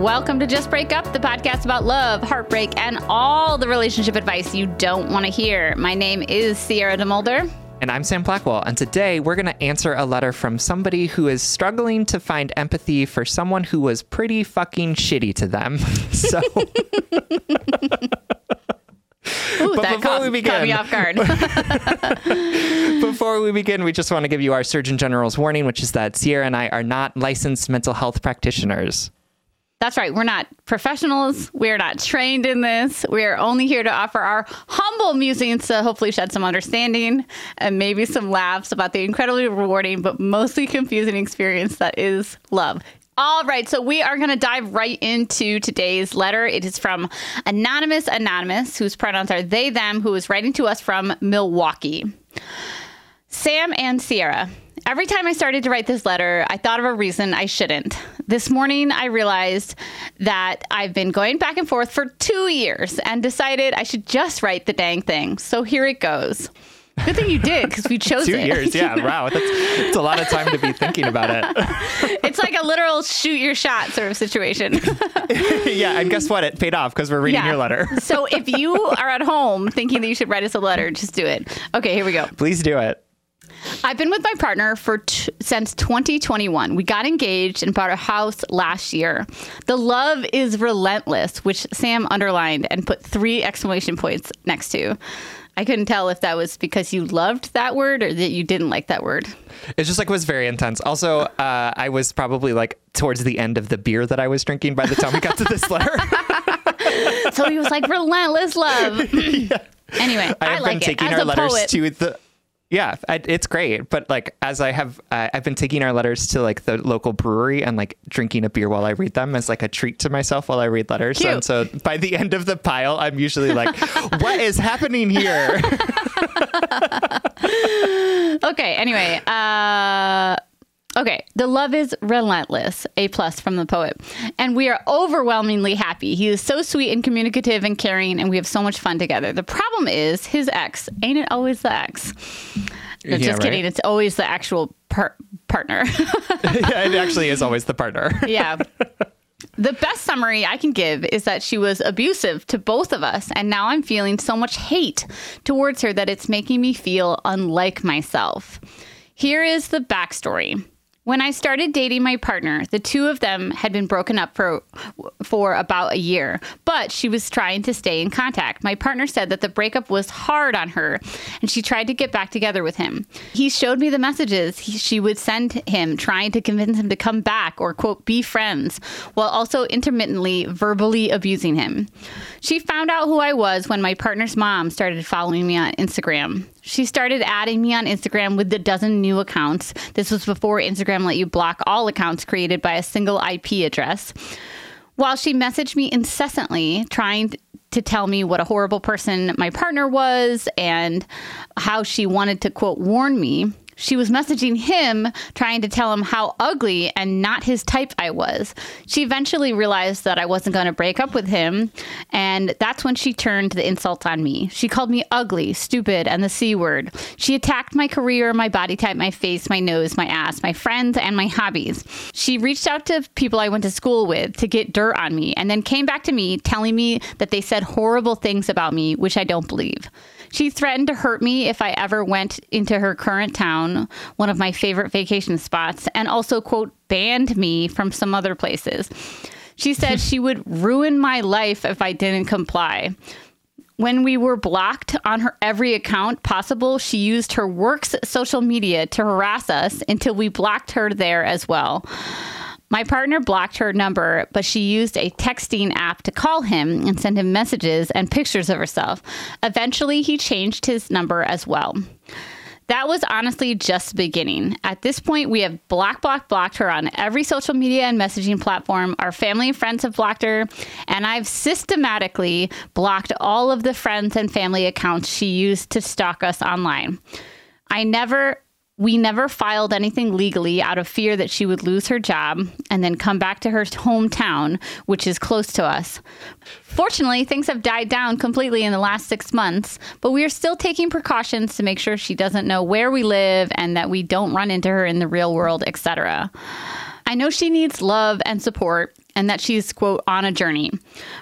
Welcome to Just Break Up, the podcast about love, heartbreak, and all the relationship advice you don't want to hear. My name is Sierra DeMulder. And I'm Sam Blackwell. And today we're going to answer a letter from somebody who is struggling to find empathy for someone who was pretty fucking shitty to them. So. Ooh, But before caught, we begin- caught me off guard. Before we begin, we just want to give you our Surgeon General's warning, which is that Sierra and I are not licensed mental health practitioners. That's right. We're not professionals. We're not trained in this. We're only here to offer our humble musings to hopefully shed some understanding and maybe some laughs about the incredibly rewarding but mostly confusing experience that is love. All right, so we are going to dive right into today's letter. It is from Anonymous Anonymous, whose pronouns are they, them, who is writing to us from Milwaukee. Sam and Sierra. Every time I started to write this letter, I thought of a reason I shouldn't. This morning, I realized that I've been going back and forth for two years and decided I should just write the dang thing. So here it goes. Good thing you did because we chose Two it. years, yeah, wow. That's, that's a lot of time to be thinking about it. it's like a literal shoot your shot sort of situation. yeah, and guess what? It paid off because we're reading your letter. so if you are at home thinking that you should write us a letter, just do it. Okay, here we go. Please do it. I've been with my partner for t- since 2021. We got engaged and bought a house last year. The love is relentless, which Sam underlined and put three exclamation points next to. I couldn't tell if that was because you loved that word or that you didn't like that word. It's just like it was very intense. Also, uh, I was probably like towards the end of the beer that I was drinking by the time we got to this letter. So he was like relentless love. Anyway, I, I like been it. taking As our a letters poet, to the. Yeah, I, it's great. But like, as I have, uh, I've been taking our letters to like the local brewery and like drinking a beer while I read them as like a treat to myself while I read letters. Cute. And so by the end of the pile, I'm usually like, what is happening here? Okay. Anyway, uh, okay. The love is relentless. A plus from the poet, and we are overwhelmingly happy. He is so sweet and communicative and caring, and we have so much fun together. The problem is his ex. Ain't it always the ex? No, Yeah, just right. kidding. It's always the actual par- partner. yeah, it actually is always the partner. yeah. The best summary I can give is that she was abusive to both of us, and now I'm feeling so much hate towards her that it's making me feel unlike myself. Here is the backstory. When I started dating my partner, the two of them had been broken up for for about a year, but she was trying to stay in contact. My partner said that the breakup was hard on her, and she tried to get back together with him. He showed me the messages he, she would send him, trying to convince him to come back or quote be friends, while also intermittently verbally abusing him. She found out who I was when my partner's mom started following me on Instagram. She started adding me on Instagram with a dozen new accounts. This was before Instagram let you block all accounts created by a single IP address. While she messaged me incessantly, trying to tell me what a horrible person my partner was and how she wanted to, quote, warn me, she was messaging him, trying to tell him how ugly and not his type I was. She eventually realized that I wasn't going to break up with him, and that's when she turned the insult on me. She called me ugly, stupid, and the C word. She attacked my career, my body type, my face, my nose, my ass, my friends, and my hobbies. She reached out to people I went to school with to get dirt on me, and then came back to me telling me that they said horrible things about me, which I don't believe. She threatened to hurt me if I ever went into her current town, one of my favorite vacation spots, and also, quote, banned me from some other places. She said she would ruin my life if I didn't comply. When we were blocked on her every account possible, she used her work's social media to harass us until we blocked her there as well. My partner blocked her number, but she used a texting app to call him and send him messages and pictures of herself. Eventually, he changed his number as well. That was honestly just the beginning. At this point, we have block, block, blocked her on every social media and messaging platform. Our family and friends have blocked her, and I've systematically blocked all of the friends and family accounts she used to stalk us online. I never we never filed anything legally out of fear that she would lose her job and then come back to her hometown, which is close to us. Fortunately, things have died down completely in the last six months, but we are still taking precautions to make sure she doesn't know where we live and that we don't run into her in the real world, etc. I know she needs love and support, and that she's, quote, on a journey.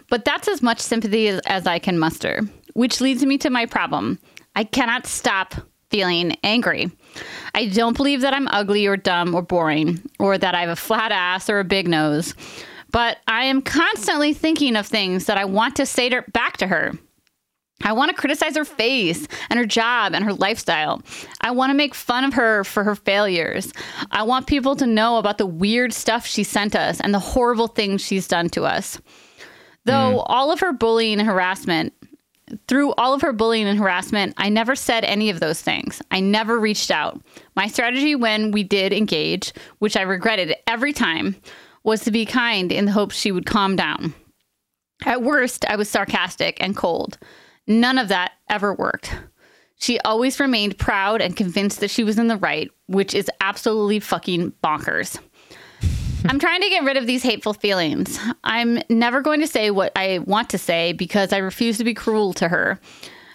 But that's as much sympathy as, as I can muster, which leads me to my problem. I cannot stop feeling angry. I don't believe that I'm ugly or dumb or boring or that I have a flat ass or a big nose, but I am constantly thinking of things that I want to say to, back to her. I want to criticize her face and her job and her lifestyle. I want to make fun of her for her failures. I want people to know about the weird stuff she sent us and the horrible things she's done to us. Though mm. all of her bullying and harassment, through all of her bullying and harassment, I never said any of those things. I never reached out. My strategy when we did engage, which I regretted every time, was to be kind in the hope she would calm down. At worst, I was sarcastic and cold. None of that ever worked. She always remained proud and convinced that she was in the right, which is absolutely fucking bonkers. I'm trying to get rid of these hateful feelings. I'm never going to say what I want to say because I refuse to be cruel to her.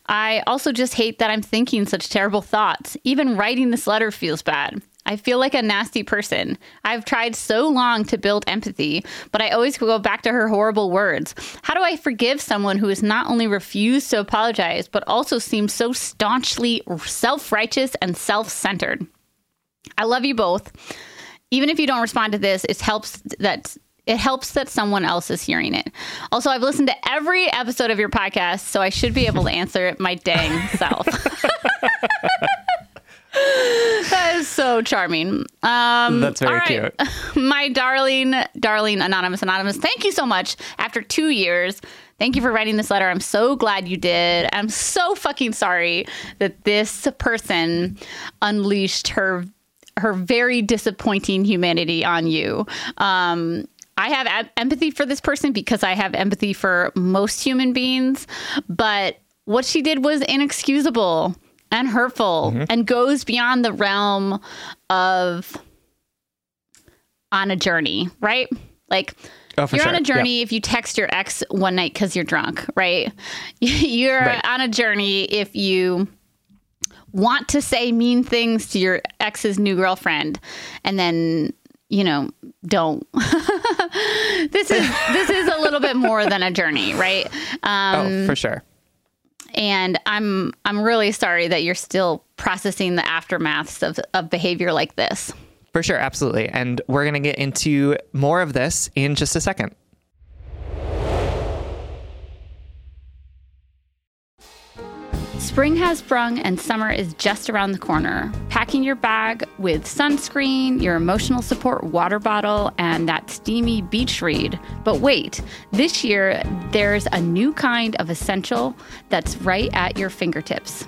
I also just hate that I'm thinking such terrible thoughts. Even writing this letter feels bad. I feel like a nasty person. I've tried so long to build empathy, but I always go back to her horrible words. How do I forgive someone who has not only refused to apologize, but also seems so staunchly self righteous and self centered? I love you both. Even if you don't respond to this, it helps that it helps that someone else is hearing it. Also, I've listened to every episode of your podcast, so I should be able to answer it my dang self. that is so charming. Um, That's very cute. My darling, darling Anonymous Anonymous, thank you so much. After two years, thank you for writing this letter. I'm so glad you did. I'm so fucking sorry that this person unleashed her her very disappointing humanity on you. Um, I have empathy for this person because I have empathy for most human beings, but what she did was inexcusable and hurtful mm-hmm. and goes beyond the realm of on a journey, right? Like oh, you're sure. on a journey if you text your ex one night because you're drunk, right? You're right. on a journey if you want to say mean things to your ex's new girlfriend and then you know don't this is this is a little bit more than a journey right um, oh for sure and I'm I'm really sorry that you're still processing the aftermaths of, of behavior like this. For sure, absolutely. And we're going to get into more of this in just a second. Spring has sprung and summer is just around the corner. Packing your bag with sunscreen, your emotional support water bottle, and that steamy beach read. But wait, this year there's a new kind of essential that's right at your fingertips.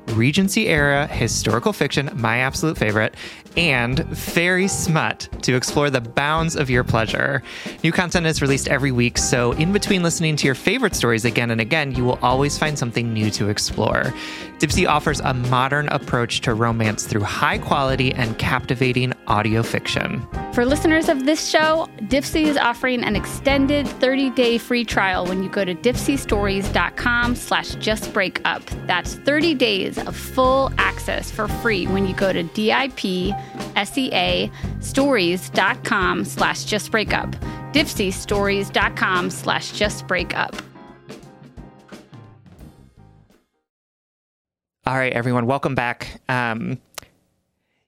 Regency era historical fiction, my absolute favorite, and fairy smut to explore the bounds of your pleasure. New content is released every week, so in between listening to your favorite stories again and again, you will always find something new to explore. Dipsea offers a modern approach to romance through high quality and captivating audio fiction. For listeners of this show, Dipsea is offering an extended 30-day free trial when you go to dipseastories.com slash justbreakup. That's 30 days of full access for free when you go to D-I-P-S-E-A stories.com slash justbreakup. Dipseastories.com slash justbreakup. All right, everyone, welcome back. Um,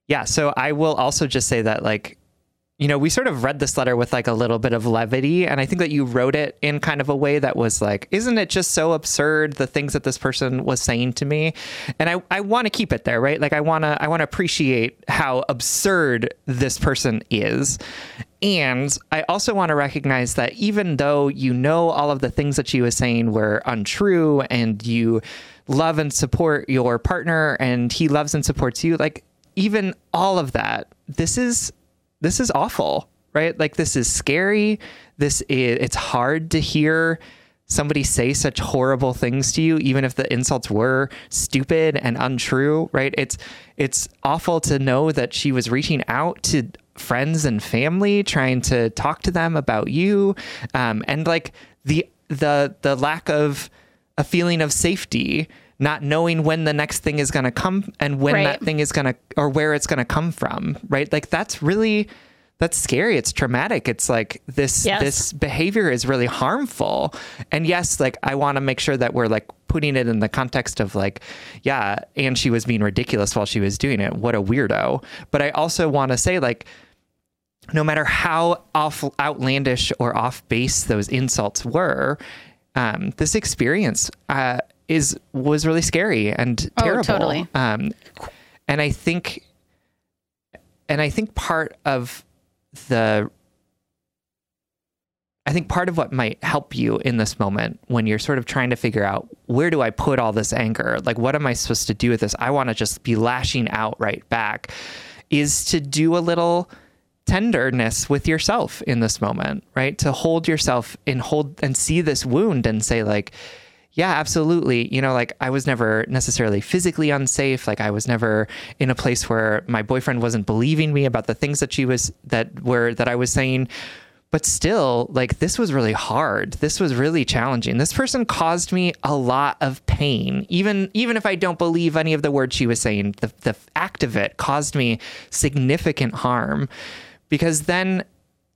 yeah, so I will also just say that, like, you know, we sort of read this letter with like a little bit of levity. And I think that you wrote it in kind of a way that was like, isn't it just so absurd the things that this person was saying to me? And I, I want to keep it there, right? Like I wanna I wanna appreciate how absurd this person is. And I also want to recognize that even though you know all of the things that she was saying were untrue and you love and support your partner and he loves and supports you, like even all of that, this is this is awful, right? Like this is scary. This is it's hard to hear somebody say such horrible things to you even if the insults were stupid and untrue right it's it's awful to know that she was reaching out to friends and family trying to talk to them about you um, and like the the the lack of a feeling of safety not knowing when the next thing is going to come and when Right. that thing is going to or where it's going to come from right? Like that's really that's scary. It's traumatic. It's like this Yes. this behavior is really harmful. And yes like i want to make sure that we're like putting it in the context of like yeah and she was being ridiculous while she was doing it. What a weirdo. But i also want to say like no matter how off outlandish or off base those insults were um, this experience uh, is was really scary and terrible. Oh, totally. um, and i think and i think part of the I think part of what might help you in this moment when you're sort of trying to figure out where do I put all this anger? Like, what am I supposed to do with this? I want to just be lashing out right back, is to do a little tenderness with yourself in this moment, right? To hold yourself and hold and see this wound and say, like, yeah, absolutely. You know, like I was never necessarily physically unsafe. Like I was never in a place where my boyfriend wasn't believing me about the things that she was that were that I was saying. But still, like this was really hard. This was really challenging. This person caused me a lot of pain. Even even if I don't believe any of the words she was saying, the the act of it caused me significant harm. Because then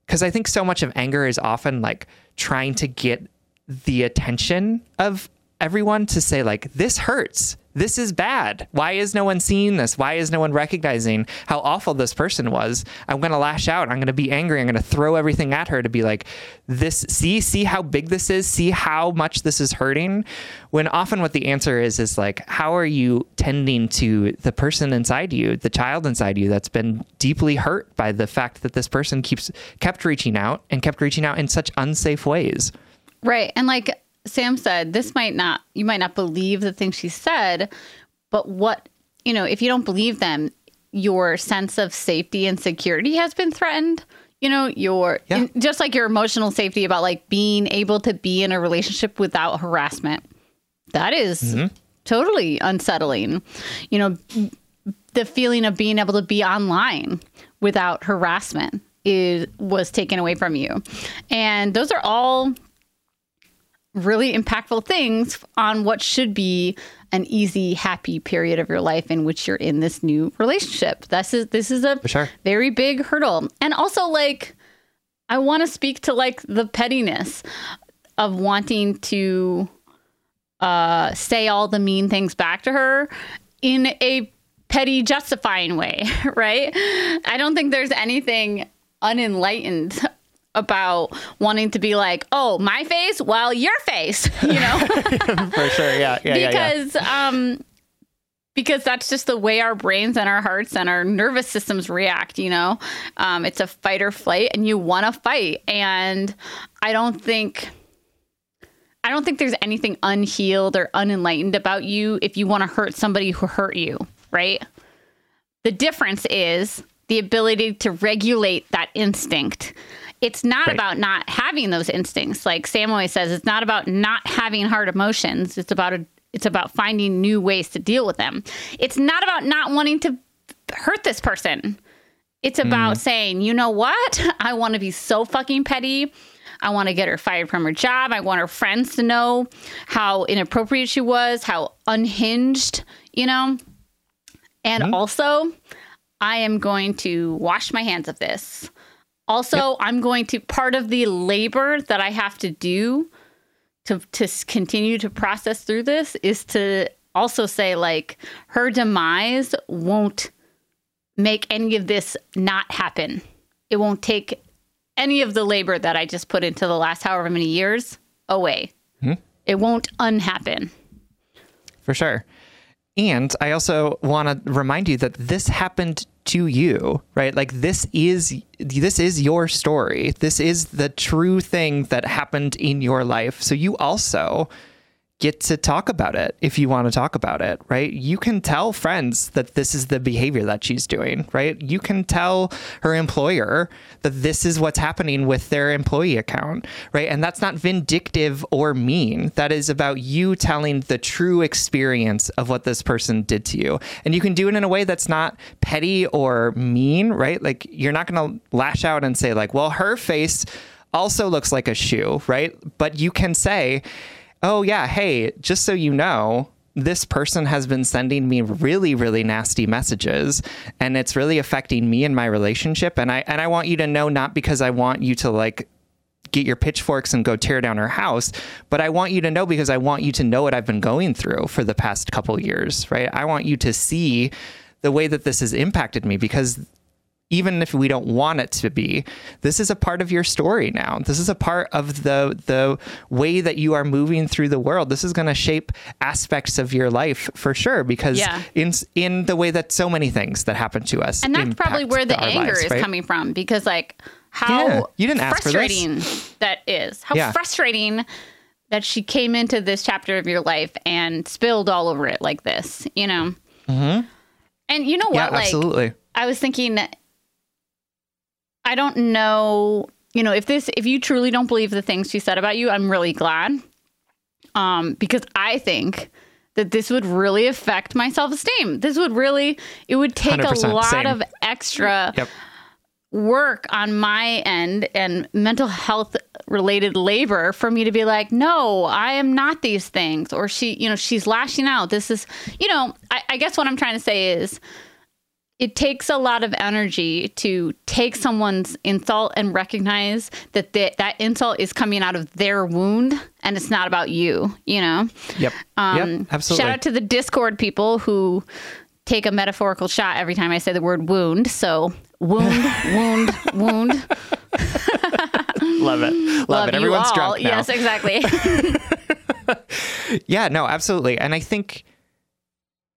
because I think so much of anger is often like trying to get the attention of everyone to say like this hurts. This is bad. Why is no one seeing this? Why is no one recognizing how awful this person was? I'm going to lash out. I'm going to be angry. I'm going to throw everything at her to be like this see see how big this is? See how much this is hurting? When often what the answer is is like how are you tending to the person inside you the child inside you that's been deeply hurt by the fact that this person keeps kept reaching out and kept reaching out in such unsafe ways Right. And like Sam said, this might not, you might not believe the things she said, but what, you know, if you don't believe them, your sense of safety and security has been threatened. You know, your Yeah. in- just like your emotional safety about like being able to be in a relationship without harassment. That is mm-hmm. totally unsettling. You know, the feeling of being able to be online without harassment is was taken away from you. And those are all really impactful things on what should be an easy, happy period of your life in which you're in this new relationship. This is this is a sure. very big hurdle. And also like I want to speak to like the pettiness of wanting to uh say all the mean things back to her in a petty justifying way, right? I don't think there's anything unenlightened about wanting to be like, "Oh, my face, well, your face," you know? for sure yeah yeah yeah, yeah. because um because that's just the way our brains and our hearts and our nervous systems react you know um, it's a fight or flight and you want to fight and i don't think i don't think there's anything unhealed or unenlightened about you if you want to hurt somebody who hurt you right the difference is the ability to regulate that instinct it's not Right. about not having those instincts like sam always says it's not about not having hard emotions it's about a, it's about finding new ways to deal with them it's not about not wanting to hurt this person it's about mm-hmm. saying you know what i want to be so fucking petty I want to get her fired from her job. I want her friends to know how inappropriate she was, how unhinged, you know? And mm-hmm. also, I am going to wash my hands of this. Also, I'm going to part of the labor that I have to do to to continue to process through this is to also say like her demise won't make any of this not happen. It won't take any of the labor that I just put into the last however many years away. Hmm? It won't unhappen. for sure. And I also want to remind you that this happened to you, right? Like this is this is your story. This is the true thing that happened in your life. So you also get to talk about it if you want to talk about it, right? You can tell friends that this is the behavior that she's doing, right? You can tell her employer that this is what's happening with their employee account, right? And that's not vindictive or mean. That is about you telling the true experience of what this person did to you. And you can do it in a way that's not petty or mean, right? Like you're not going to lash out and say like, "Well, her face also looks like a shoe," right? But you can say, oh, yeah, hey, just so you know, this person has been sending me really really nasty messages and it's really affecting me and my relationship and I and I want you to know not because I want you to like get your pitchforks and go tear down her house but I want you to know because I want you to know what I've been going through for the past couple years right? I want you to see the way that this has impacted me because even if we don't want it to be, this is a part of your story now. This is a part of the the way that you are moving through the world. This is going to shape aspects of your life for sure because Yeah. in in the way that so many things that happen to us And that's probably where the anger lives, is right? coming from because, like, how Yeah, you didn't ask for this. frustrating that is. How Yeah. frustrating that she came into this chapter of your life and spilled all over it like this, you know? Mm-hmm. And you know what? like, absolutely. I was thinking, I don't know, you know, if this, if you truly don't believe the things she said about you, I'm really glad. Um, because I think that this would really affect my self esteem. This would really, it would take a lot same. of extra Yep. work on my end and mental health related labor for me to be like, no, I am not these things. Or she, you know, she's lashing out. This is, you know, I, I guess what I'm trying to say is it takes a lot of energy to take someone's insult and recognize that the, that insult is coming out of their wound and it's not about you, you know? Yep. Um, yep. Absolutely. Shout out to the Discord people who take a metaphorical shot every time I say the word wound. So wound, wound, wound. Love it. Love, it. Everyone's all. drunk now. Yes, exactly. Yeah, no, absolutely. And I think,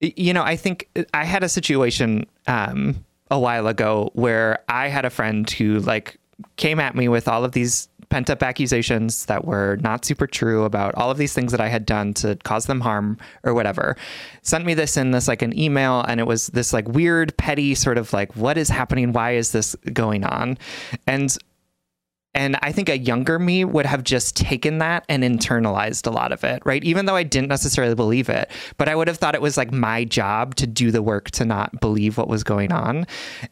you know, I think I had a situation um, a while ago where I had a friend who like came at me with all of these pent up accusations that were not super true about all of these things that I had done to cause them harm or whatever. Sent me this in this like an email, and it was this like weird, petty sort of like, what is happening? Why is this going on? And and I think a younger me would have just taken that and internalized a lot of it, right? Even though I didn't necessarily believe it, but I would have thought it was like my job to do the work to not believe what was going on.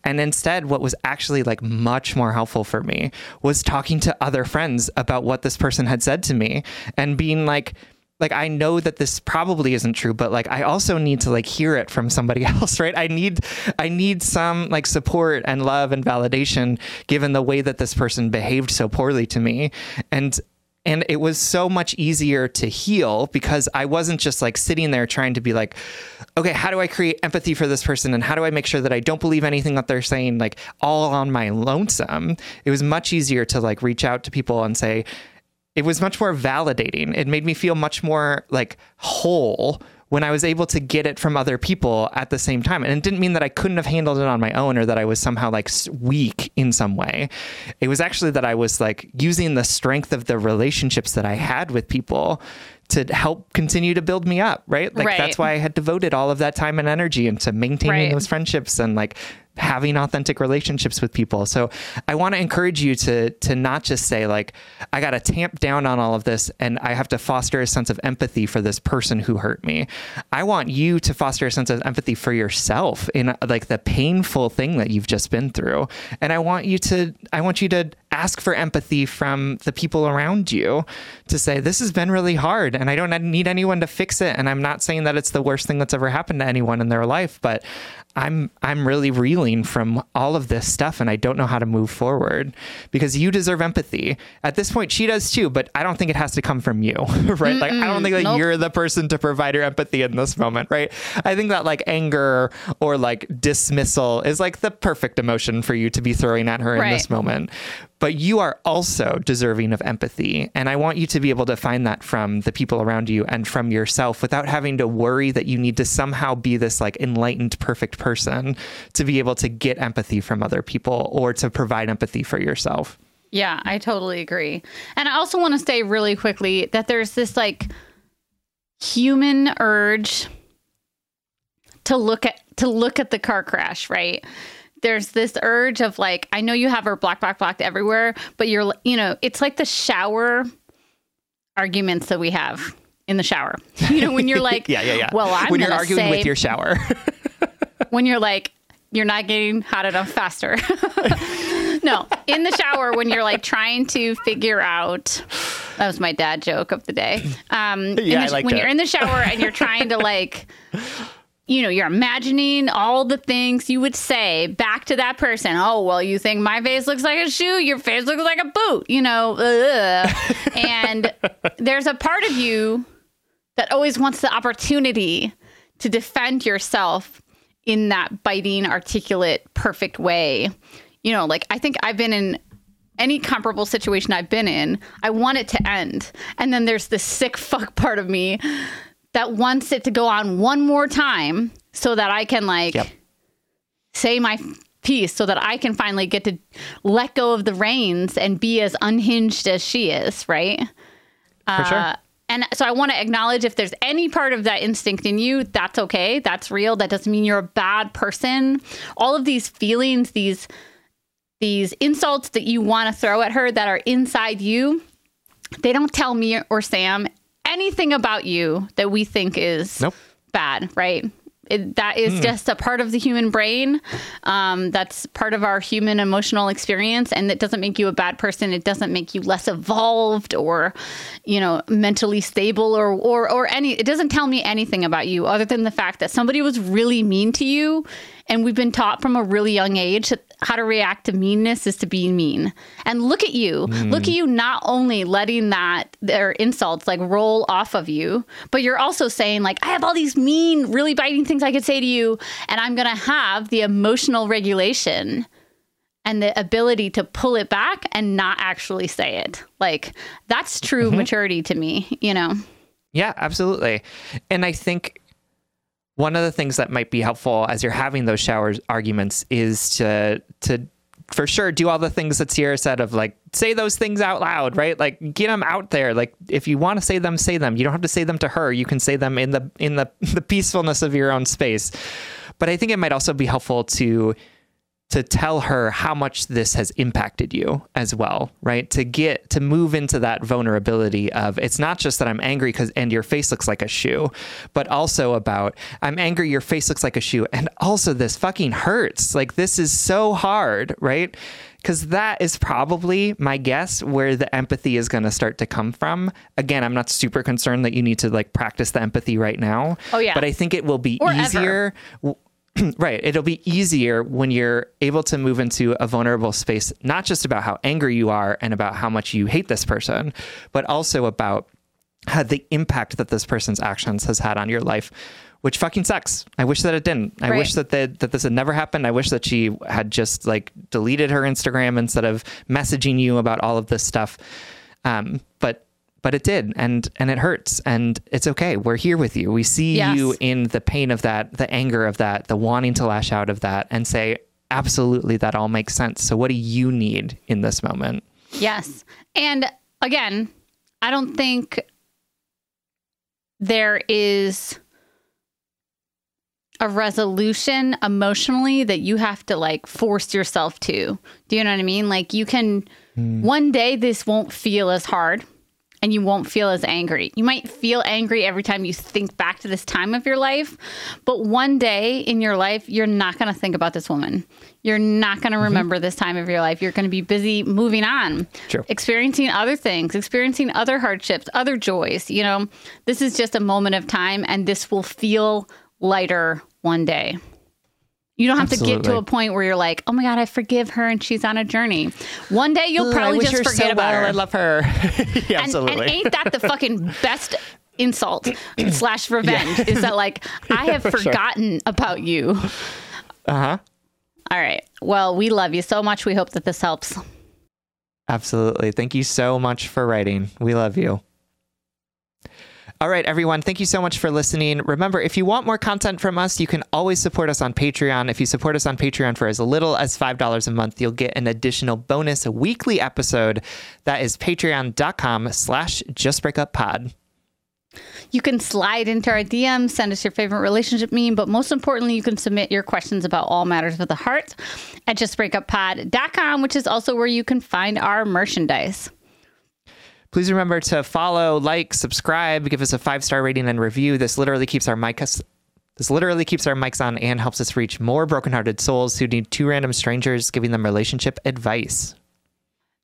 And instead, what was actually like much more helpful for me was talking to other friends about what this person had said to me and being like, like I know that this probably isn't true, but like I also need to like hear it from somebody else, right? I need I need some like support and love and validation given the way that this person behaved so poorly to me. And and it was so much easier to heal because I wasn't just like sitting there trying to be like, okay, how do I create empathy for this person and how do I make sure that I don't believe anything that they're saying like all on my lonesome? It was much easier to like reach out to people and say, it was much more validating. It made me feel much more like whole when I was able to get it from other people at the same time. And it didn't mean that I couldn't have handled it on my own or that I was somehow like weak in some way. It was actually that I was like using the strength of the relationships that I had with people to help continue to build me up, right? Like Right. that's why I had devoted all of that time and energy into maintaining Right. those friendships and like having authentic relationships with people. So I want to encourage you to to not just say like I got to tamp down on all of this and I have to foster a sense of empathy for this person who hurt me. I want you to foster a sense of empathy for yourself in like the painful thing that you've just been through. And I want you to I want you to ask for empathy from the people around you to say this has been really hard and I don't need anyone to fix it and I'm not saying that it's the worst thing that's ever happened to anyone in their life but I'm I'm really reeling from all of this stuff and I don't know how to move forward because you deserve empathy. At this point she does too, but I don't think it has to come from you, right? Like I don't think that nope. you're the person to provide her empathy in this moment, right? I think that like anger or like dismissal is like the perfect emotion for you to be throwing at her in this moment. But you are also deserving of empathy. And I want you to be able to find that from the people around you and from yourself without having to worry that you need to somehow be this like enlightened, perfect person to be able to get empathy from other people or to provide empathy for yourself. Yeah, I totally agree. And I also want to say really quickly that there's this like human urge to look at to look at the car crash, right? There's this urge of like, I know you have her black, black, black everywhere, but you're, you know, it's like the shower arguments that we have in the shower. You know, when you're like, yeah, yeah, yeah. Well, I'm when you're arguing say, with your shower. when you're like, you're not getting hot enough faster. no, in the shower when you're like trying to figure out. That was my dad joke of the day. Um, yeah, the, I like when that. you're in the shower and you're trying to like you know, you're imagining all the things you would say back to that person. Oh, well, you think my face looks like a shoe, your face looks like a boot, you know. and there's a part of you that always wants the opportunity to defend yourself in that biting, articulate, perfect way. You know, like I think I've been in any comparable situation I've been in, I want it to end. And then there's this sick fuck part of me that wants it to go on one more time so that I can like Yep. say my piece so that I can finally get to let go of the reins and be as unhinged as she is, right? For sure. Uh, and so I want to acknowledge if there's any part of that instinct in you, that's okay. That's real. That doesn't mean you're a bad person. All of these feelings, these these insults that you want to throw at her that are inside you, they don't tell me or Sam anything about you that we think is Nope. bad, right? It, that is just a part of the human brain. Um, that's part of our human emotional experience, and it doesn't make you a bad person. It doesn't make you less evolved or, you know, mentally stable or or or any. It doesn't tell me anything about you other than the fact that somebody was really mean to you, and we've been taught from a really young age how to react to meanness is to be mean. And look at you. Hmm. Look at you not only letting that their insults like roll off of you, but you're also saying like I have all these mean, really biting things I could say to you and I'm going to have the emotional regulation and the ability to pull it back and not actually say it. Like that's true mm-hmm. maturity to me, you know. Yeah, absolutely. And I think one of the things that might be helpful as you're having those shower arguments is to to for sure do all the things that Sierra said of like say those things out loud, right? Like get them out there. Like if you want to say them, say them. You don't have to say them to her. You can say them in the in the the peacefulness of your own space. But I think it might also be helpful to to tell her how much this has impacted you as well, right? To get to move into that vulnerability of it's not just that I'm angry because and your face looks like a shoe, but also about I'm angry, your face looks like a shoe, and also this fucking hurts. Like this is so hard, right? Because that is probably my guess where the empathy is going to start to come from. Again, I'm not super concerned that you need to like practice the empathy right now. Oh, yeah. but I think it will be Or ever. right. It'll be easier when you're able to move into a vulnerable space, not just about how angry you are and about how much you hate this person, but also about how the impact that this person's actions has had on your life, which fucking sucks. I wish that it didn't. I Right. wish that the, that this had never happened. I wish that she had just like deleted her Instagram instead of messaging you about all of this stuff. Um, but but it did and and it hurts and it's okay we're here with you we see Yes. you in the pain of that the anger of that the wanting to lash out of that and say absolutely that all makes sense so what do you need in this moment Yes. And again, I don't think there is a resolution emotionally that you have to like force yourself to. Do you know what I mean? Like you can hmm. one day this won't feel as hard and you won't feel as angry. You might feel angry every time you think back to this time of your life, but one day in your life you're not going to think about this woman. You're not going to mm-hmm. remember this time of your life. You're going to be busy moving on, True. experiencing other things, experiencing other hardships, other joys. You know, this is just a moment of time and this will feel lighter one day. You don't have to get to a point where you're like, oh my God, I forgive her and she's on a journey. One day you'll Ugh, probably just forget so about well. her. i love her yeah, And, absolutely and ain't that the fucking best insult slash revenge? Is that like, I have forgotten about you. uh-huh All right. Well, we love you so much. We hope that this helps. Absolutely. Thank you so much for writing. We love you. All right, everyone. Thank you so much for listening. Remember, if you want more content from us, you can always support us on Patreon. If you support us on Patreon for as little as $5 a month, you'll get an additional bonus weekly episode. That is patreon.com slash justbreakuppod. You can slide into our DMs, send us your favorite relationship meme, but most importantly, you can submit your questions about all matters with the heart at justbreakuppod.com, which is also where you can find our merchandise. Please remember to follow, like, subscribe, give us a five star rating and review. This literally keeps our mic this literally keeps our mics on and helps us reach more brokenhearted souls who need two random strangers giving them relationship advice.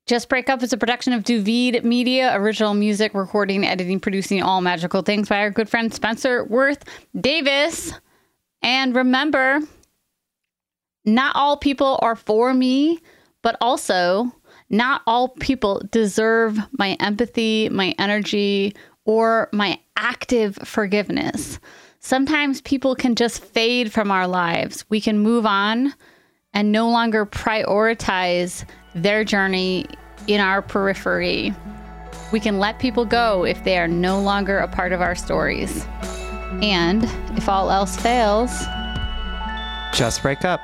Just Break Up is a production of Duvid Media, original music, recording, editing, producing all magical things by our good friend Spencer Worth Davis. And remember, not all people are for me, but also not all people deserve my empathy, my energy, or my active forgiveness. Sometimes people can just fade from our lives. We can move on and no longer prioritize their journey in our periphery. We can let people go if they are no longer a part of our stories. And if all else fails, just break up.